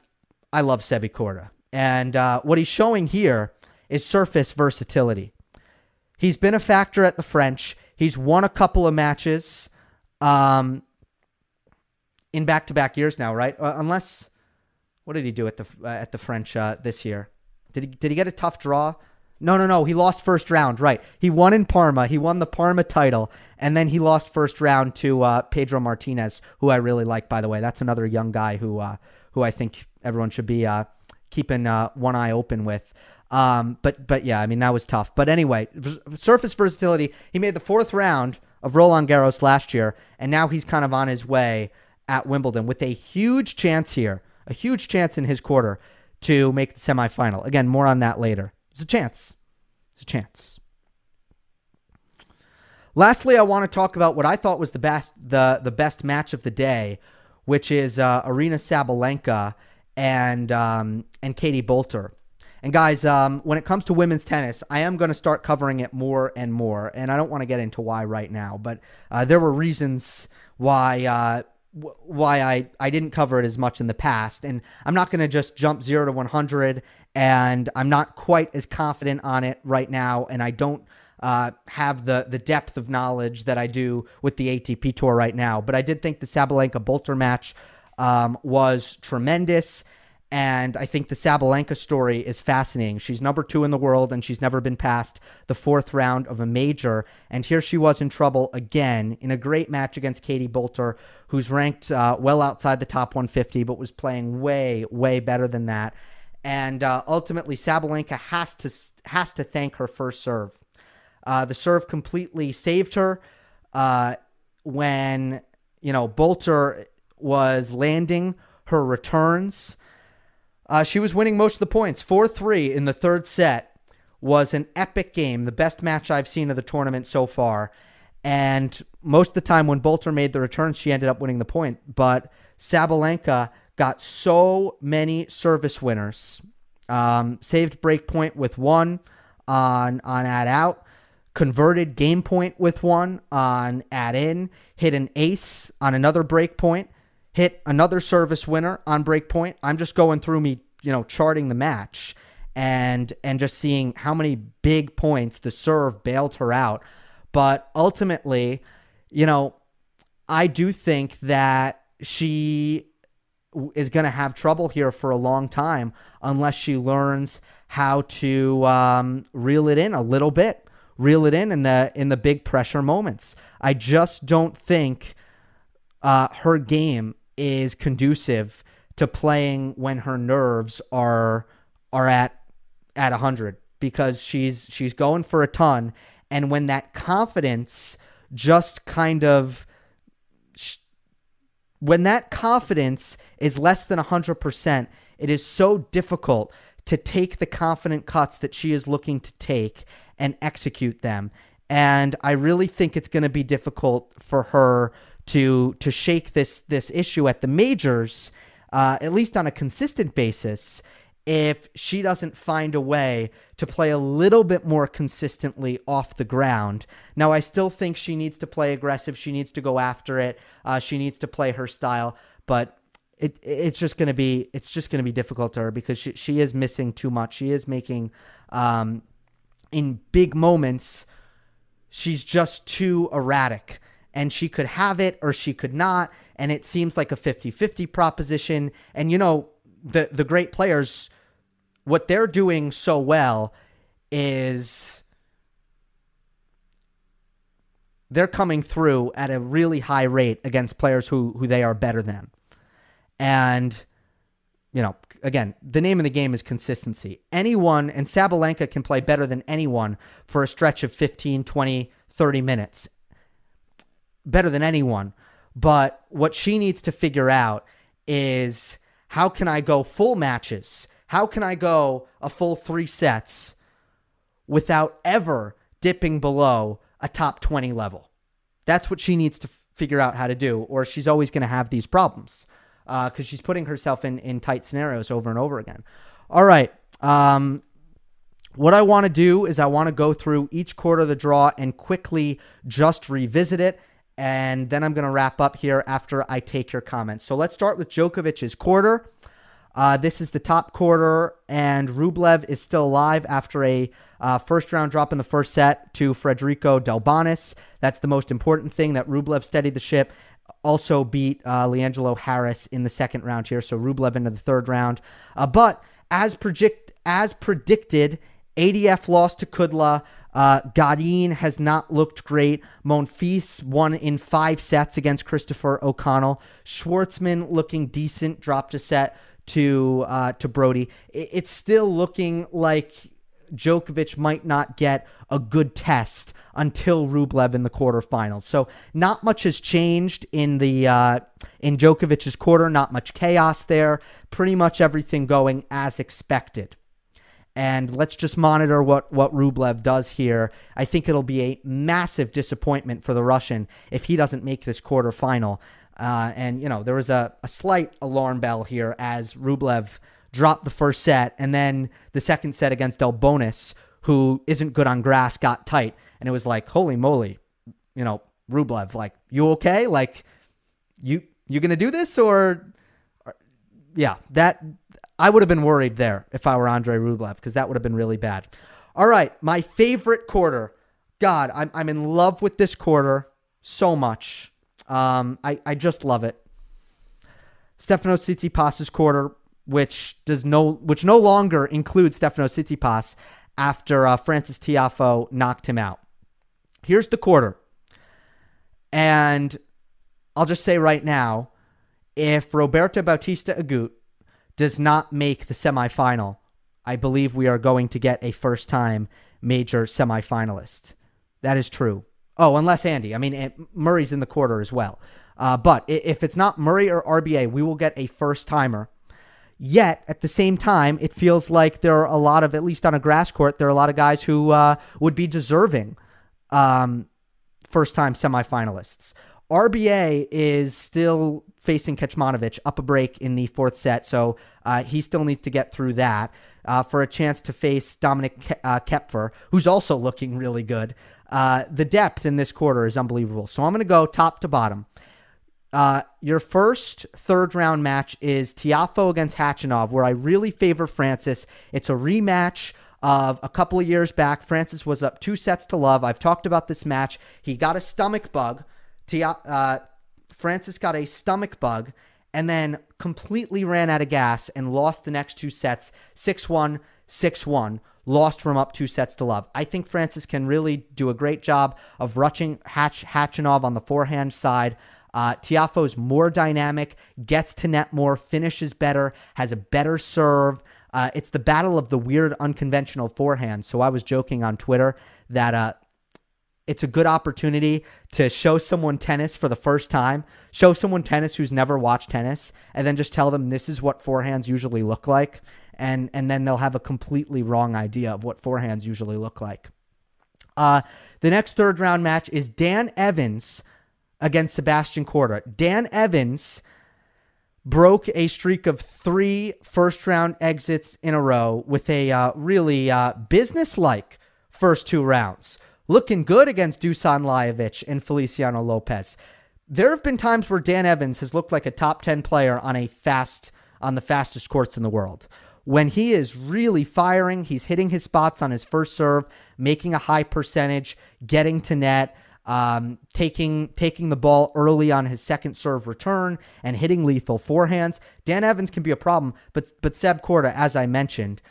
I love Sebi Korda. And uh, what he's showing here is surface versatility. He's been a factor at the French. He's won a couple of matches um, in back to back years now, right? Uh, unless, what did he do at the uh, at the French uh, this year? Did he did he get a tough draw? No, no, no. He lost first round. Right. He won in Parma. He won the Parma title, and then he lost first round to uh, Pedro Martinez, who I really like. By the way, that's another young guy who uh, who I think everyone should be uh, keeping uh, one eye open with. Um, but but yeah, I mean that was tough. But anyway, surface versatility. He made the fourth round of Roland Garros last year, and now he's kind of on his way at Wimbledon with a huge chance here, a huge chance in his quarter to make the semifinal. Again, more on that later. It's a chance. It's a chance. Lastly, I want to talk about what I thought was the best the the best match of the day, which is uh, Aryna Sabalenka and um, and Katie Boulter. And guys, um, when it comes to women's tennis, I am going to start covering it more and more. And I don't want to get into why right now, but uh, there were reasons why uh, w- why I I didn't cover it as much in the past. And I'm not going to just jump zero to 100. And I'm not quite as confident on it right now. And I don't. Uh, have the the depth of knowledge that I do with the ATP tour right now, but I did think the Sabalenka Boulter match um, was tremendous. And I think the Sabalenka story is fascinating. She's number two in the world, and she's never been past the fourth round of a major. And here she was in trouble again in a great match against Katie Boulter, who's ranked uh, well outside the top 150, but was playing way, way better than that. And uh, ultimately, Sabalenka has to has to thank her first serve. Uh, the serve completely saved her uh, when you know Boulter was landing her returns. Uh, she was winning most of the points. 4 3 in the third set was an epic game, the best match I've seen of the tournament so far. And most of the time when Boulter made the returns, she ended up winning the point. But Sabalenka got so many service winners. Um, saved break point with one on on ad out, converted game point with one on ad in, hit an ace on another break point, hit another service winner on breakpoint. I'm just going through me, you know, charting the match and and just seeing how many big points the serve bailed her out. But ultimately, you know, I do think that she is going to have trouble here for a long time unless she learns how to um, reel it in a little bit, reel it in in the in the big pressure moments. I just don't think uh, her game is conducive to playing when her nerves are are at at 100 because she's she's going for a ton. And when that confidence just kind of when that confidence is less than 100% it is so difficult to take the confident cuts that she is looking to take and execute them. And i really think it's going to be difficult for her to to shake this this issue at the majors, uh, at least on a consistent basis, if she doesn't find a way to play a little bit more consistently off the ground. Now, I still think she needs to play aggressive. She needs to go after it. Uh, she needs to play her style, but it it's just gonna be it's just gonna be difficult to her because she she is missing too much. She is making um, in big moments. She's just too erratic and she could have it or she could not. And it seems like a 50 50 proposition. And, you know, the, the great players, what they're doing so well is they're coming through at a really high rate against players who, who they are better than. And, you know, again, the name of the game is consistency. Anyone, and Sabalenka can play better than anyone for a stretch of 15, 20, 30 minutes better than anyone. But what she needs to figure out is how can I go full matches? How can I go a full three sets without ever dipping below a top 20 level? That's what she needs to figure out how to do, or she's always going to have these problems because uh, she's putting herself in, in tight scenarios over and over again. All right. Um, what I want to do is I want to go through each quarter of the draw and quickly just revisit it. And then I'm going to wrap up here after I take your comments. So let's start with Djokovic's quarter. Uh, this is the top quarter, and Rublev is still alive after a uh, first round drop in the first set to Federico Delbonis. That's the most important thing that Rublev steadied the ship. Also beat uh, Leangelo Harris in the second round here, so Rublev into the third round. Uh, but as project as predicted, ADF lost to Kudla. Uh, Goffin has not looked great. Monfils won in five sets against Christopher O'Connell. Schwartzman looking decent, dropped a set to uh, to Broady. It's still looking like Djokovic might not get a good test until Rublev in the quarterfinals. So not much has changed in the uh, in Djokovic's quarter. Not much chaos there. Pretty much everything going as expected. And let's just monitor what, what Rublev does here. I think it'll be a massive disappointment for the Russian if he doesn't make this quarterfinal. Uh, and, you know, there was a, a slight alarm bell here as Rublev dropped the first set. And then the second set against Delbonis, who isn't good on grass, got tight. And it was like, holy moly, you know, Rublev, like, you okay? Like, you you gonna do this or, or yeah, that I would have been worried there if I were Andre Rublev because that would have been really bad. All right, my favorite quarter. God, I'm I'm in love with this quarter so much. Um, I, I just love it. Stefano Tsitsipas's quarter, which does no which no longer includes Stefano Tsitsipas after uh, Frances Tiafoe knocked him out. Here's the quarter, and I'll just say right now, if Roberto Bautista Agut does not make the semifinal, I believe we are going to get a first time major semifinalist. That is true. Oh, unless Andy. I mean, Murray's in the quarter as well. Uh, but if it's not Murray or RBA, we will get a first timer. Yet, at the same time, it feels like there are a lot of, at least on a grass court, there are a lot of guys who uh, would be deserving um, first time semifinalists. RBA is still facing Kecmanovic up a break in the fourth set, so uh, he still needs to get through that uh, for a chance to face Dominik Ke- uh, Koepfer, who's also looking really good. Uh, the depth in this quarter is unbelievable. So I'm going to go top to bottom. Uh, your first third round match is Tiafoe against Khachanov, where I really favor Frances. It's a rematch of a couple of years back. Frances was up two sets to love. I've talked about this match. He got a stomach bug. Tia, uh, Frances got a stomach bug and then completely ran out of gas and lost the next two sets 6 1, 6 1. Lost from up two sets to love. I think Frances can really do a great job of rushing Hatch, Khachanov on the forehand side. Uh, Tiafoe's more dynamic, gets to net more, finishes better, has a better serve. Uh, it's the battle of the weird, unconventional forehand. So I was joking on Twitter that uh, it's a good opportunity to show someone tennis for the first time, show someone tennis who's never watched tennis, and then just tell them this is what forehands usually look like, and and then they'll have a completely wrong idea of what forehands usually look like. Uh, the next third round match is Dan Evans against Sebastian Korda. Dan Evans broke a streak of three first round exits in a row with a uh, really uh, business like first two rounds looking good against Dusan Lajovic and Feliciano Lopez. There have been times where Dan Evans has looked like a top 10 player on a fast on the fastest courts in the world. When he is really firing, he's hitting his spots on his first serve, making a high percentage, getting to net, um, taking taking the ball early on his second serve return and hitting lethal forehands. Dan Evans can be a problem, but but Seb Korda, as I mentioned,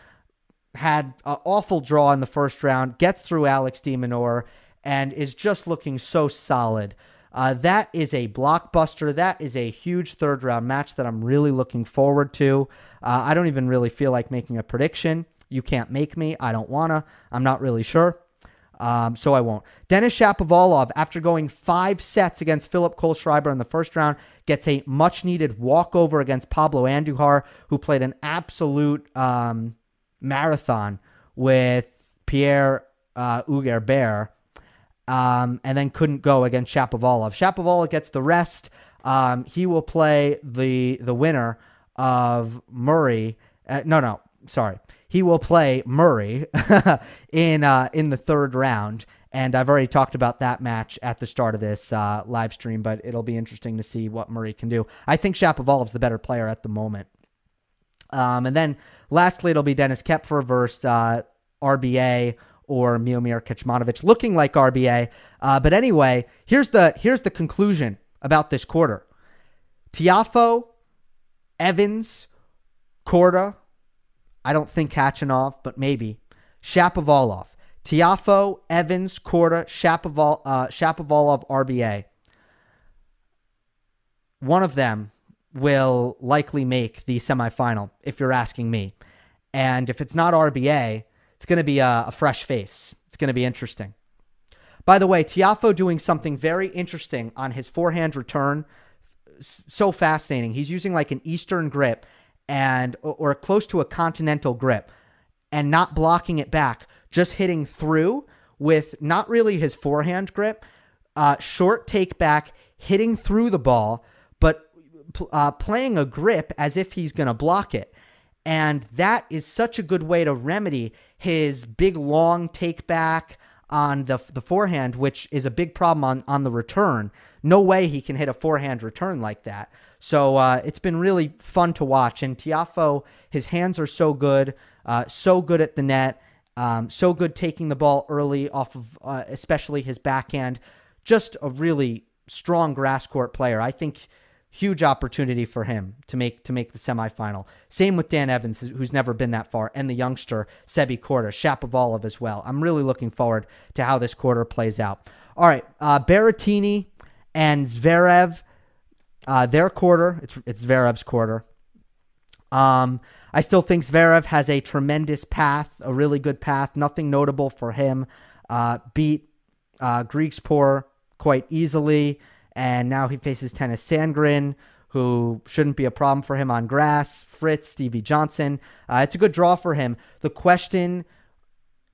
had an awful draw in the first round, gets through Alex de Minaur, and is just looking so solid. Uh, that is a blockbuster. That is a huge third round match that I'm really looking forward to. Uh, I don't even really feel like making a prediction. You can't make me. I don't want to. I'm not really sure. Um, so I won't. Denis Shapovalov, after going five sets against Philipp Kohlschreiber in the first round, gets a much needed walkover against Pablo Andujar, who played an absolute um, marathon with Pierre uh, um, and then couldn't go against Shapovalov. Shapovalov gets the rest. Um, he will play the the winner of Murray. Uh, no, no, sorry. he will play Murray in uh, in the third round. And I've already talked about that match at the start of this uh, live stream, but it'll be interesting to see what Murray can do. I think Shapovalov's the better player at the moment. Um, and then lastly, it'll be Denis Koepfer versus uh, RBA or Miomir Kecmanovic, looking like RBA. Uh, but anyway, here's the here's the conclusion about this quarter: Tiafoe, Evans, Korda. I don't think Khachanov, but maybe Shapovalov. Tiafoe, Evans, Korda, Shapoval, uh, Shapovalov, RBA. One of them will likely make the semifinal, if you're asking me. And if it's not RBA, it's going to be a, a fresh face. It's going to be interesting. By the way, Tiafoe doing something very interesting on his forehand return. So fascinating. He's using like an Eastern grip and or close to a continental grip and not blocking it back, just hitting through with not really his forehand grip, uh, short take back, hitting through the ball, but uh, playing a grip as if he's going to block it. And that is such a good way to remedy his big long take back on the the forehand, which is a big problem on, on the return. No way he can hit a forehand return like that. So uh, it's been really fun to watch. And Tiafoe, his hands are so good, uh, so good at the net, um, so good taking the ball early off of, uh, especially his backhand. Just a really strong grass court player. I think huge opportunity for him to make to make the semifinal. Same with Dan Evans, who's never been that far, and the youngster Sebi Korda, Shapovalov as well. I'm really looking forward to how this quarter plays out. All right, uh, Berrettini and Zverev, uh, their quarter. It's it's Zverev's quarter. Um, I still think Zverev has a tremendous path, a really good path. Nothing notable for him. Uh, beat uh, Griekspoor quite easily and now he faces Tennys Sandgren, who shouldn't be a problem for him on grass. Fritz, Stevie Johnson. Uh, it's a good draw for him. The question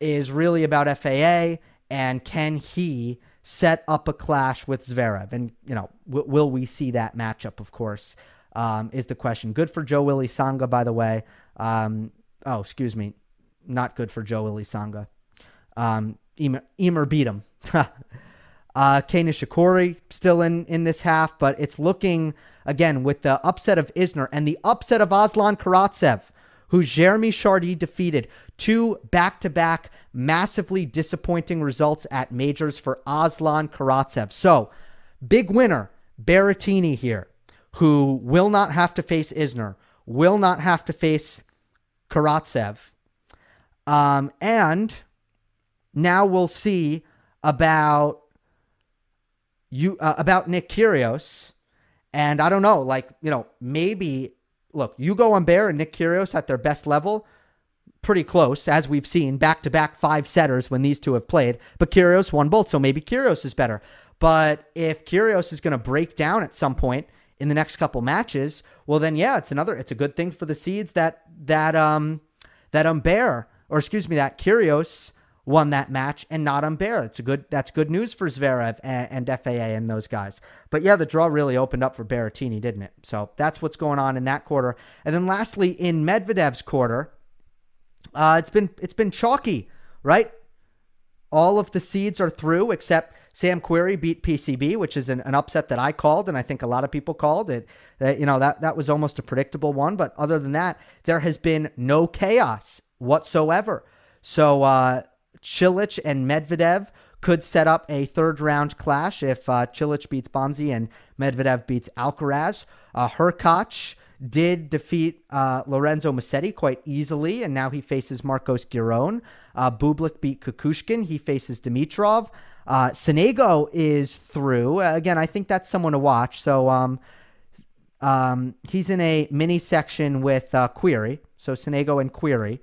is really about FAA and can he set up a clash with Zverev? And, you know, w- will we see that matchup, of course, um, is the question. Good for Joe Willy Tsonga, by the way. Um, oh, excuse me. Not good for Joe Willy Tsonga. Um, Ymer, Ymer beat him. Uh, Kei Nishikori still in, in this half, but it's looking, again, with the upset of Isner and the upset of Aslan Karatsev, who Jeremy Chardy defeated. Two back to back, massively disappointing results at majors for Aslan Karatsev. So, big winner, Berrettini here, who will not have to face Isner, will not have to face Karatsev. Um, and now we'll see about you uh, about Nick Kyrgios, and I don't know, like you know, maybe look, Ugo Humbert and Nick Kyrgios at their best level, pretty close as we've seen back to back five setters when these two have played. But Kyrgios won both, so maybe Kyrgios is better. But if Kyrgios is going to break down at some point in the next couple matches, well then yeah, it's another it's a good thing for the seeds that that um that Humbert or excuse me that Kyrgios won that match and not Humbert. It's a good that's good news for Zverev and, and, FAA and those guys. But yeah, the draw really opened up for Berrettini, didn't it? So that's what's going on in that quarter. And then lastly, in Medvedev's quarter, uh, it's been it's been chalky, right? All of the seeds are through except Sam Querrey beat PCB, which is an, an, upset that I called, and I think a lot of people called it. That you know that that was almost a predictable one. But other than that, there has been no chaos whatsoever. So uh, Cilic and Medvedev could set up a third round clash if uh, Cilic beats Bonzi and Medvedev beats Alcaraz. Uh, Hurkacz did defeat uh, Lorenzo Musetti quite easily, and now he faces Marcos Giron. Uh, Bublik beat Kukushkin. He faces Dimitrov. Uh, is through. Again, I think that's someone to watch. So um, um, he's in a mini section with uh, Querrey. So Sonego and Querrey.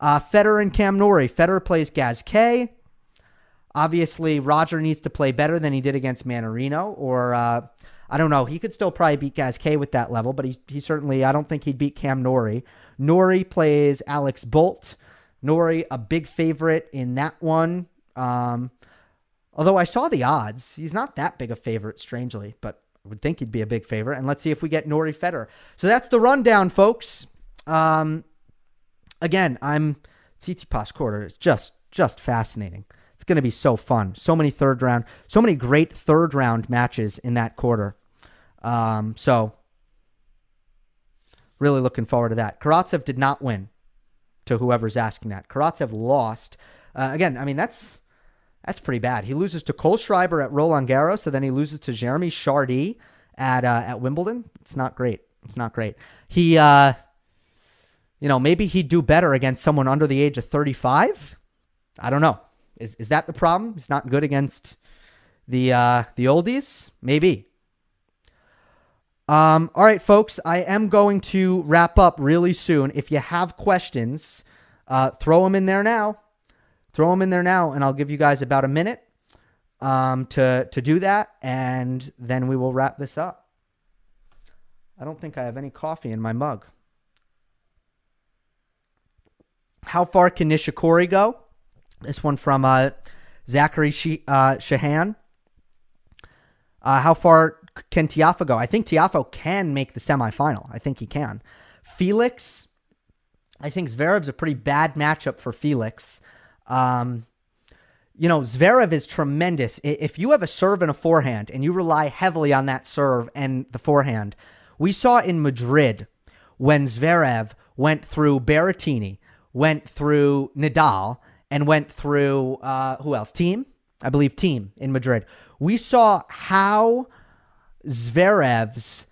Uh, Federer and Cam Norrie. Federer plays Gasquet. Obviously, Roger needs to play better than he did against Mannarino, or uh, I don't know. He could still probably beat Gasquet with that level, but he, he certainly, I don't think he'd beat Cam Norrie. Norrie plays Alex Bolt. Norrie, a big favorite in that one. Um, although I saw the odds, he's not that big a favorite, strangely, but I would think he'd be a big favorite. And let's see if we get Norrie Federer. So that's the rundown, folks. Um, again, I'm Tsitsipas quarter is just just fascinating. It's going to be so fun. So many third round, so many great third round matches in that quarter. Um, so really looking forward to that. Karatsev did not win. To whoever's asking that, Karatsev lost. Uh, again, I mean that's that's pretty bad. He loses to Kohlschreiber at Roland Garros, so then he loses to Jeremy Chardy at uh, at Wimbledon. It's not great. It's not great. He uh, you know, maybe he'd do better against someone under the age of 35. I don't know. Is is that the problem? He's not good against the uh, the oldies. Maybe. Um, all right, folks. I am going to wrap up really soon. If you have questions, uh, throw them in there now. Throw them in there now, and I'll give you guys about a minute um, to to do that, and then we will wrap this up. I don't think I have any coffee in my mug. How far can Nishikori go? This one from uh, Zachary She- uh, Shahan. Uh, how far can Tiafoe go? I think Tiafoe can make the semifinal. I think he can. Felix, I think Zverev's a pretty bad matchup for Felix. Um, you know, Zverev is tremendous. If you have a serve and a forehand and you rely heavily on that serve and the forehand, we saw in Madrid when Zverev went through Berrettini, went through Nadal and went through uh, who else? Thiem, I believe Thiem in Madrid. We saw how Zverev's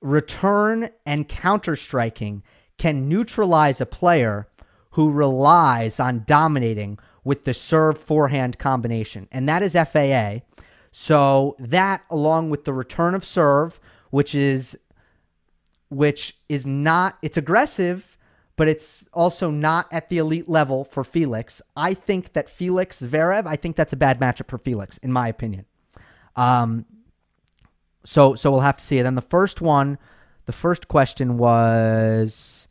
return and counter striking can neutralize a player who relies on dominating with the serve forehand combination, and that is FAA. So that, along with the return of serve, which is which is not it's aggressive but it's also not at the elite level for Felix. I think that Felix Zverev, I think that's a bad matchup for Felix, in my opinion. Um, so so we'll have to see. And then the first one, the first question was,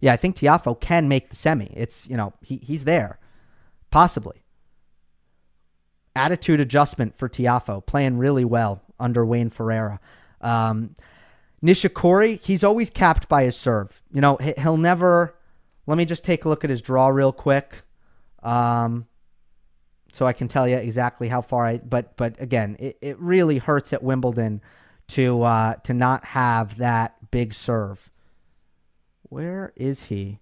yeah, I think Tiafoe can make the semi. It's you know he he's there, possibly. Attitude adjustment for Tiafoe, playing really well under Wayne Ferreira. Um, Nishikori, he's always capped by his serve. You know, he'll never. Let me just take a look at his draw real quick, um, so I can tell you exactly how far I. But but again, it, it really hurts at Wimbledon to uh, to not have that big serve. Where is he,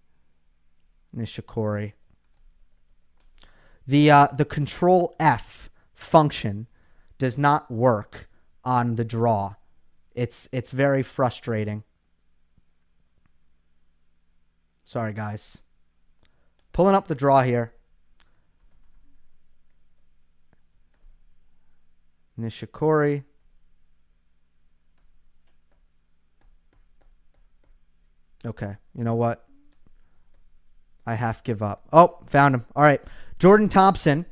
Nishikori? The uh, the Control F function does not work on the draw. It's it's very frustrating. Sorry, guys. Pulling up the draw here. Nishikori. Okay, you know what? I half give up. Oh, found him. All right. Jordan Thompson,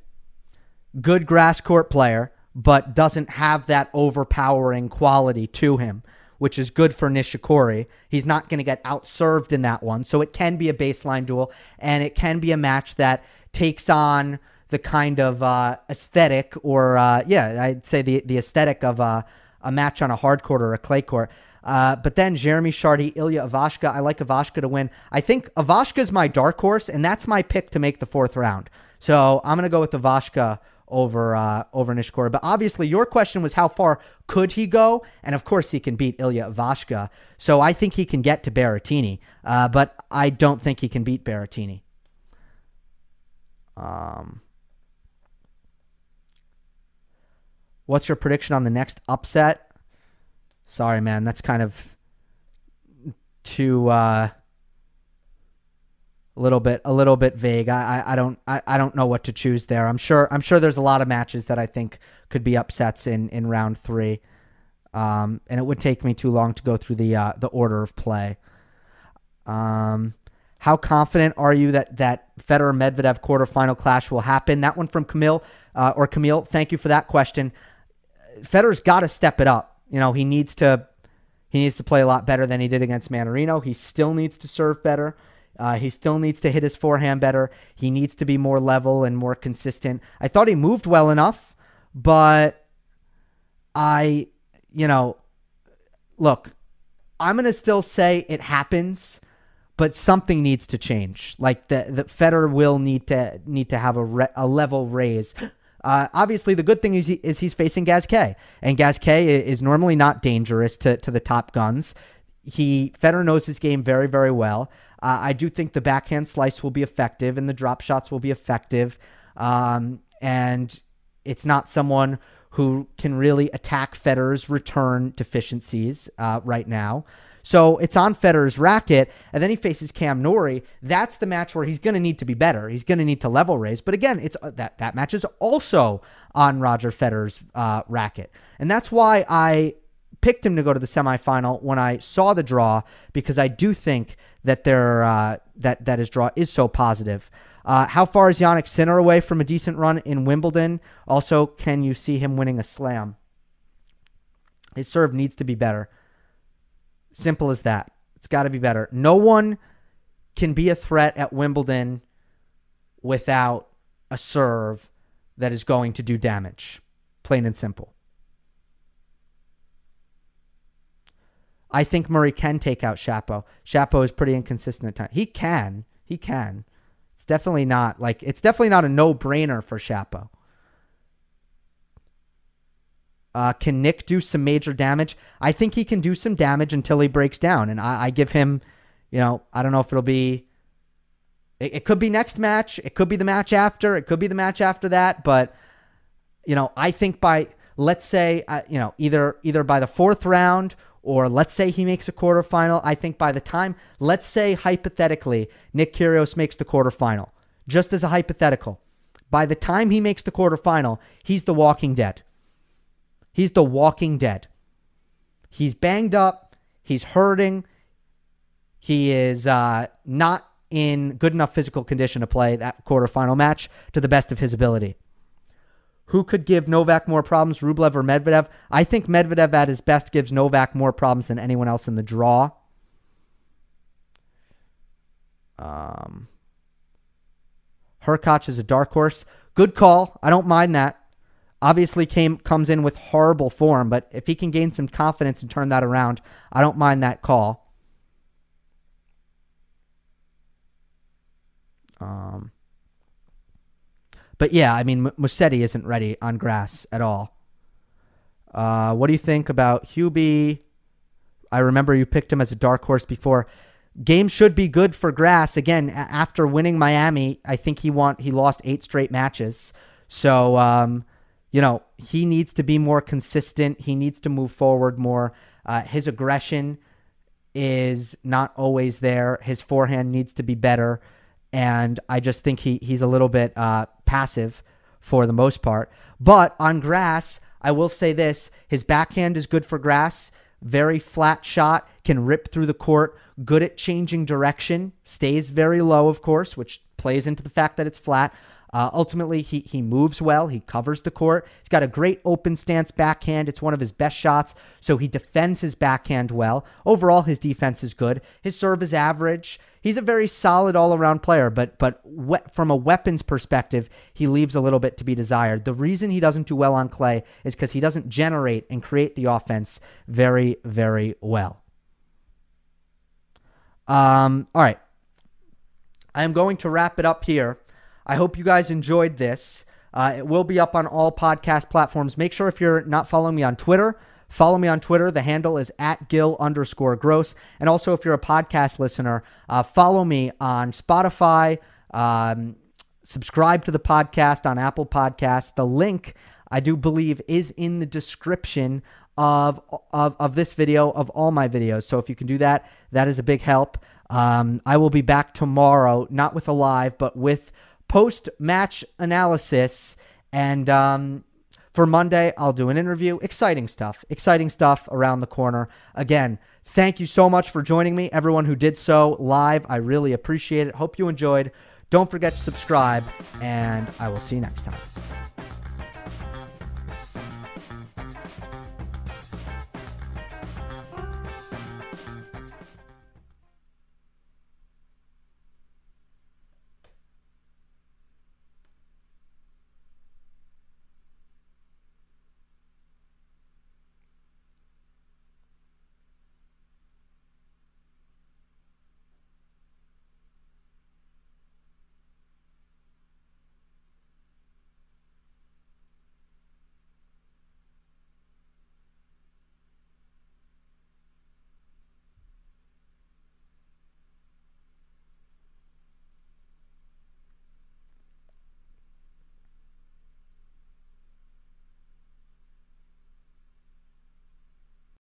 good grass court player but doesn't have that overpowering quality to him, which is good for Nishikori. He's not going to get outserved in that one. So it can be a baseline duel, and it can be a match that takes on the kind of uh, aesthetic, or uh, yeah, I'd say the, the aesthetic of uh, a match on a hard court or a clay court. Uh, but then Jeremy Chardy, Ilya Ivashka. I like Ivashka to win. I think Ivashka is my dark horse, and that's my pick to make the fourth round. So I'm going to go with Ivashka over uh, over Nishikori. But obviously, your question was how far could he go? And of course, he can beat Ilya Vashka. So I think he can get to Berrettini, uh, but I don't think he can beat Berrettini. Um, what's your prediction on the next upset? Sorry, man, that's kind of too. Uh, a little bit a little bit vague. I, I, I don't I, I don't know what to choose there. I'm sure I'm sure there's a lot of matches that I think could be upsets in in round three, um, and it would take me too long to go through the uh, the order of play. Um, how confident are you that that Federer Medvedev quarterfinal clash will happen? That one from Camille uh, or Camille. Thank you for that question. Federer's got to step it up. You know he needs to he needs to play a lot better than he did against Mannarino. He still needs to serve better. Uh, he still needs to hit his forehand better. He needs to be more level and more consistent. I thought he moved well enough, but I, you know, look, I'm going to still say it happens, but something needs to change. Like the the Federer will need to need to have a re, a level raise. Uh, obviously, the good thing is, he, is he's facing Gasquet, and Gasquet is normally not dangerous to, to the top guns. He Federer knows his game very very well. Uh, I do think the backhand slice will be effective, and the drop shots will be effective. Um, and it's not someone who can really attack Federer's return deficiencies uh, right now. So it's on Federer's racket, and then he faces Cam Norrie. That's the match where he's going to need to be better. He's going to need to level raise. But again, it's uh, that that match is also on Roger Federer's uh, racket, and that's why I picked him to go to the semifinal when I saw the draw because I do think that there uh, that that his draw is so positive. Uh, how far is Jannik Sinner away from a decent run in Wimbledon? Also, can you see him winning a slam? His serve needs to be better. Simple as that. It's got to be better. No one can be a threat at Wimbledon without a serve that is going to do damage. Plain and simple. I think Murray can take out Shapo. Shapo is pretty inconsistent at times. He can. He can. It's definitely not like it's definitely not a no-brainer for Shapo. Uh, can Nick do some major damage? I think he can do some damage until he breaks down, and I, I give him, you know, I don't know if it'll be. It, it, could be next match. It could be the match after. It could be the match after that. But, you know, I think by let's say, uh, you know, either either by the fourth round or let's say he makes a quarterfinal. I think by the time, let's say hypothetically, Nick Kyrgios makes the quarterfinal, just as a hypothetical. By the time he makes the quarterfinal, he's the walking dead. He's the walking dead. He's banged up. He's hurting. He is uh, not in good enough physical condition to play that quarterfinal match to the best of his ability. Who could give Novak more problems, Rublev or Medvedev? I think Medvedev at his best gives Novak more problems than anyone else in the draw. Um, Hurkacz is a dark horse. Good call. I don't mind that. Obviously, came comes in with horrible form, but if he can gain some confidence and turn that around, I don't mind that call. Um, but yeah, I mean, Musetti isn't ready on grass at all. Uh, what do you think about Hubie? I remember you picked him as a dark horse before. Game should be good for grass. Again, after winning Miami, I think he want he lost eight straight matches. So um, you know, he needs to be more consistent. He needs to move forward more. Uh, his aggression is not always there. His forehand needs to be better. And I just think he, he's a little bit uh, passive for the most part. But on grass, I will say this his backhand is good for grass. Very flat shot, can rip through the court, good at changing direction, stays very low, of course, which plays into the fact that it's flat. Uh, ultimately, he, he moves well. He covers the court. He's got a great open stance backhand. It's one of his best shots, so he defends his backhand well. Overall, his defense is good. His serve is average. He's a very solid all around player, but but we- from a weapons perspective, he leaves a little bit to be desired. The reason he doesn't do well on clay is because he doesn't generate and create the offense very, very well. Um, all right. I am going to wrap it up here. I hope you guys enjoyed this. Uh, it will be up on all podcast platforms. Make sure if you're not following me on Twitter, follow me on Twitter. The handle is at Gil underscore gross. And also, if you're a podcast listener, uh, follow me on Spotify. Um, subscribe to the podcast on Apple Podcasts. The link, I do believe, is in the description of, of, of this video, of all my videos. So if you can do that, that is a big help. Um, I will be back tomorrow, not with a live, but with post match analysis. And um, for Monday, I'll do an interview. Exciting stuff. Exciting stuff around the corner. Again, thank you so much for joining me. Everyone who did so live, I really appreciate it. Hope you enjoyed. Don't forget to subscribe, and I will see you next time.